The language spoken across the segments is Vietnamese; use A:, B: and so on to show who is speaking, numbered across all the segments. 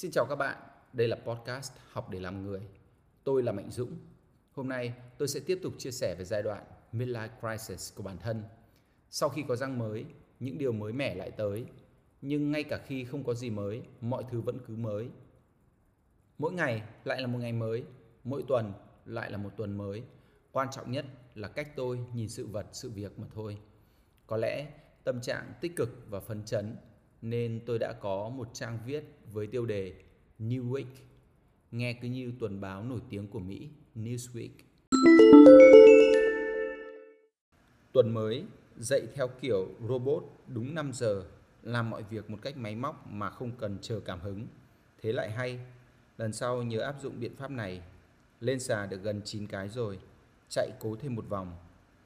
A: Xin chào các bạn, đây là podcast Học để làm người. Tôi là Mạnh Dũng. Hôm nay tôi sẽ tiếp tục chia sẻ về giai đoạn midlife crisis của bản thân. Sau khi có răng mới, những điều mới mẻ lại tới, nhưng ngay cả khi không có gì mới, mọi thứ vẫn cứ mới. Mỗi ngày lại là một ngày mới, mỗi tuần lại là một tuần mới. Quan trọng nhất là cách tôi nhìn sự vật, sự việc mà thôi. Có lẽ tâm trạng tích cực và phấn chấn nên tôi đã có một trang viết với tiêu đề New Week, nghe cứ như tuần báo nổi tiếng của Mỹ Newsweek. Tuần mới dậy theo kiểu robot đúng 5 giờ, làm mọi việc một cách máy móc mà không cần chờ cảm hứng. Thế lại hay, lần sau nhớ áp dụng biện pháp này. Lên xà được gần 9 cái rồi, chạy cố thêm một vòng.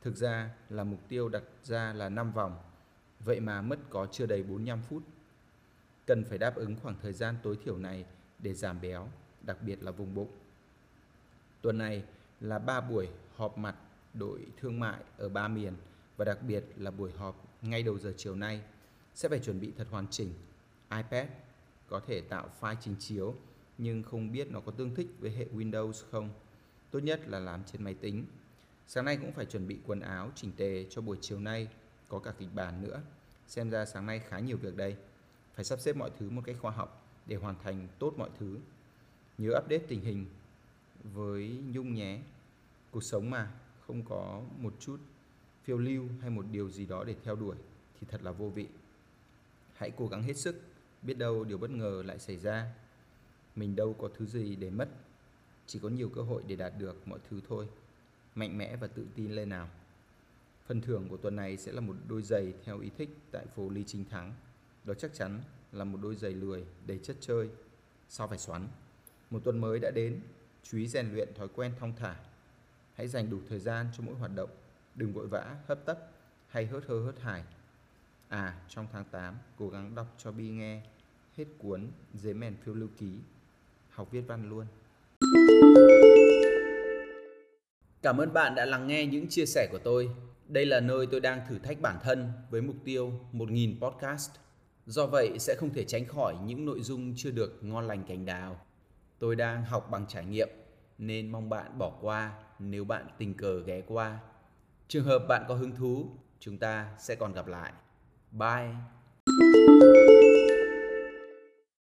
A: Thực ra là mục tiêu đặt ra là 5 vòng, vậy mà mất có chưa đầy 45 phút. Cần phải đáp ứng khoảng thời gian tối thiểu này để giảm béo, đặc biệt là vùng bụng. Tuần này là 3 buổi họp mặt đội thương mại ở ba miền và đặc biệt là buổi họp ngay đầu giờ chiều nay sẽ phải chuẩn bị thật hoàn chỉnh. iPad có thể tạo file trình chiếu nhưng không biết nó có tương thích với hệ Windows không. Tốt nhất là làm trên máy tính. Sáng nay cũng phải chuẩn bị quần áo chỉnh tề cho buổi chiều nay, có cả kịch bản nữa. Xem ra sáng nay khá nhiều việc đây. Phải sắp xếp mọi thứ một cách khoa học để hoàn thành tốt mọi thứ. Nhớ update tình hình với Nhung nhé. Cuộc sống mà không có một chút phiêu lưu hay một điều gì đó để theo đuổi thì thật là vô vị. Hãy cố gắng hết sức, biết đâu điều bất ngờ lại xảy ra. Mình đâu có thứ gì để mất, chỉ có nhiều cơ hội để đạt được mọi thứ thôi. Mạnh mẽ và tự tin lên nào. Phần thưởng của tuần này sẽ là một đôi giày theo ý thích tại phố Lý Chính Thắng. Đó chắc chắn là một đôi giày lười đầy chất chơi. Sao phải xoắn? Một tuần mới đã đến, chú ý rèn luyện thói quen thong thả. Hãy dành đủ thời gian cho mỗi hoạt động, đừng vội vã, hấp tấp hay hớt hơ hớt hải. À, trong tháng 8, cố gắng đọc cho Bi nghe hết cuốn Dế mèn phiêu lưu ký, học viết văn luôn. Cảm ơn bạn đã lắng nghe những chia sẻ của tôi. Đây là nơi tôi đang thử thách bản thân với mục tiêu 1.000 podcast. Do vậy sẽ không thể tránh khỏi những nội dung chưa được ngon lành cành đào. Tôi đang học bằng trải nghiệm nên mong bạn bỏ qua nếu bạn tình cờ ghé qua. Trường hợp bạn có hứng thú, chúng ta sẽ còn gặp lại. Bye!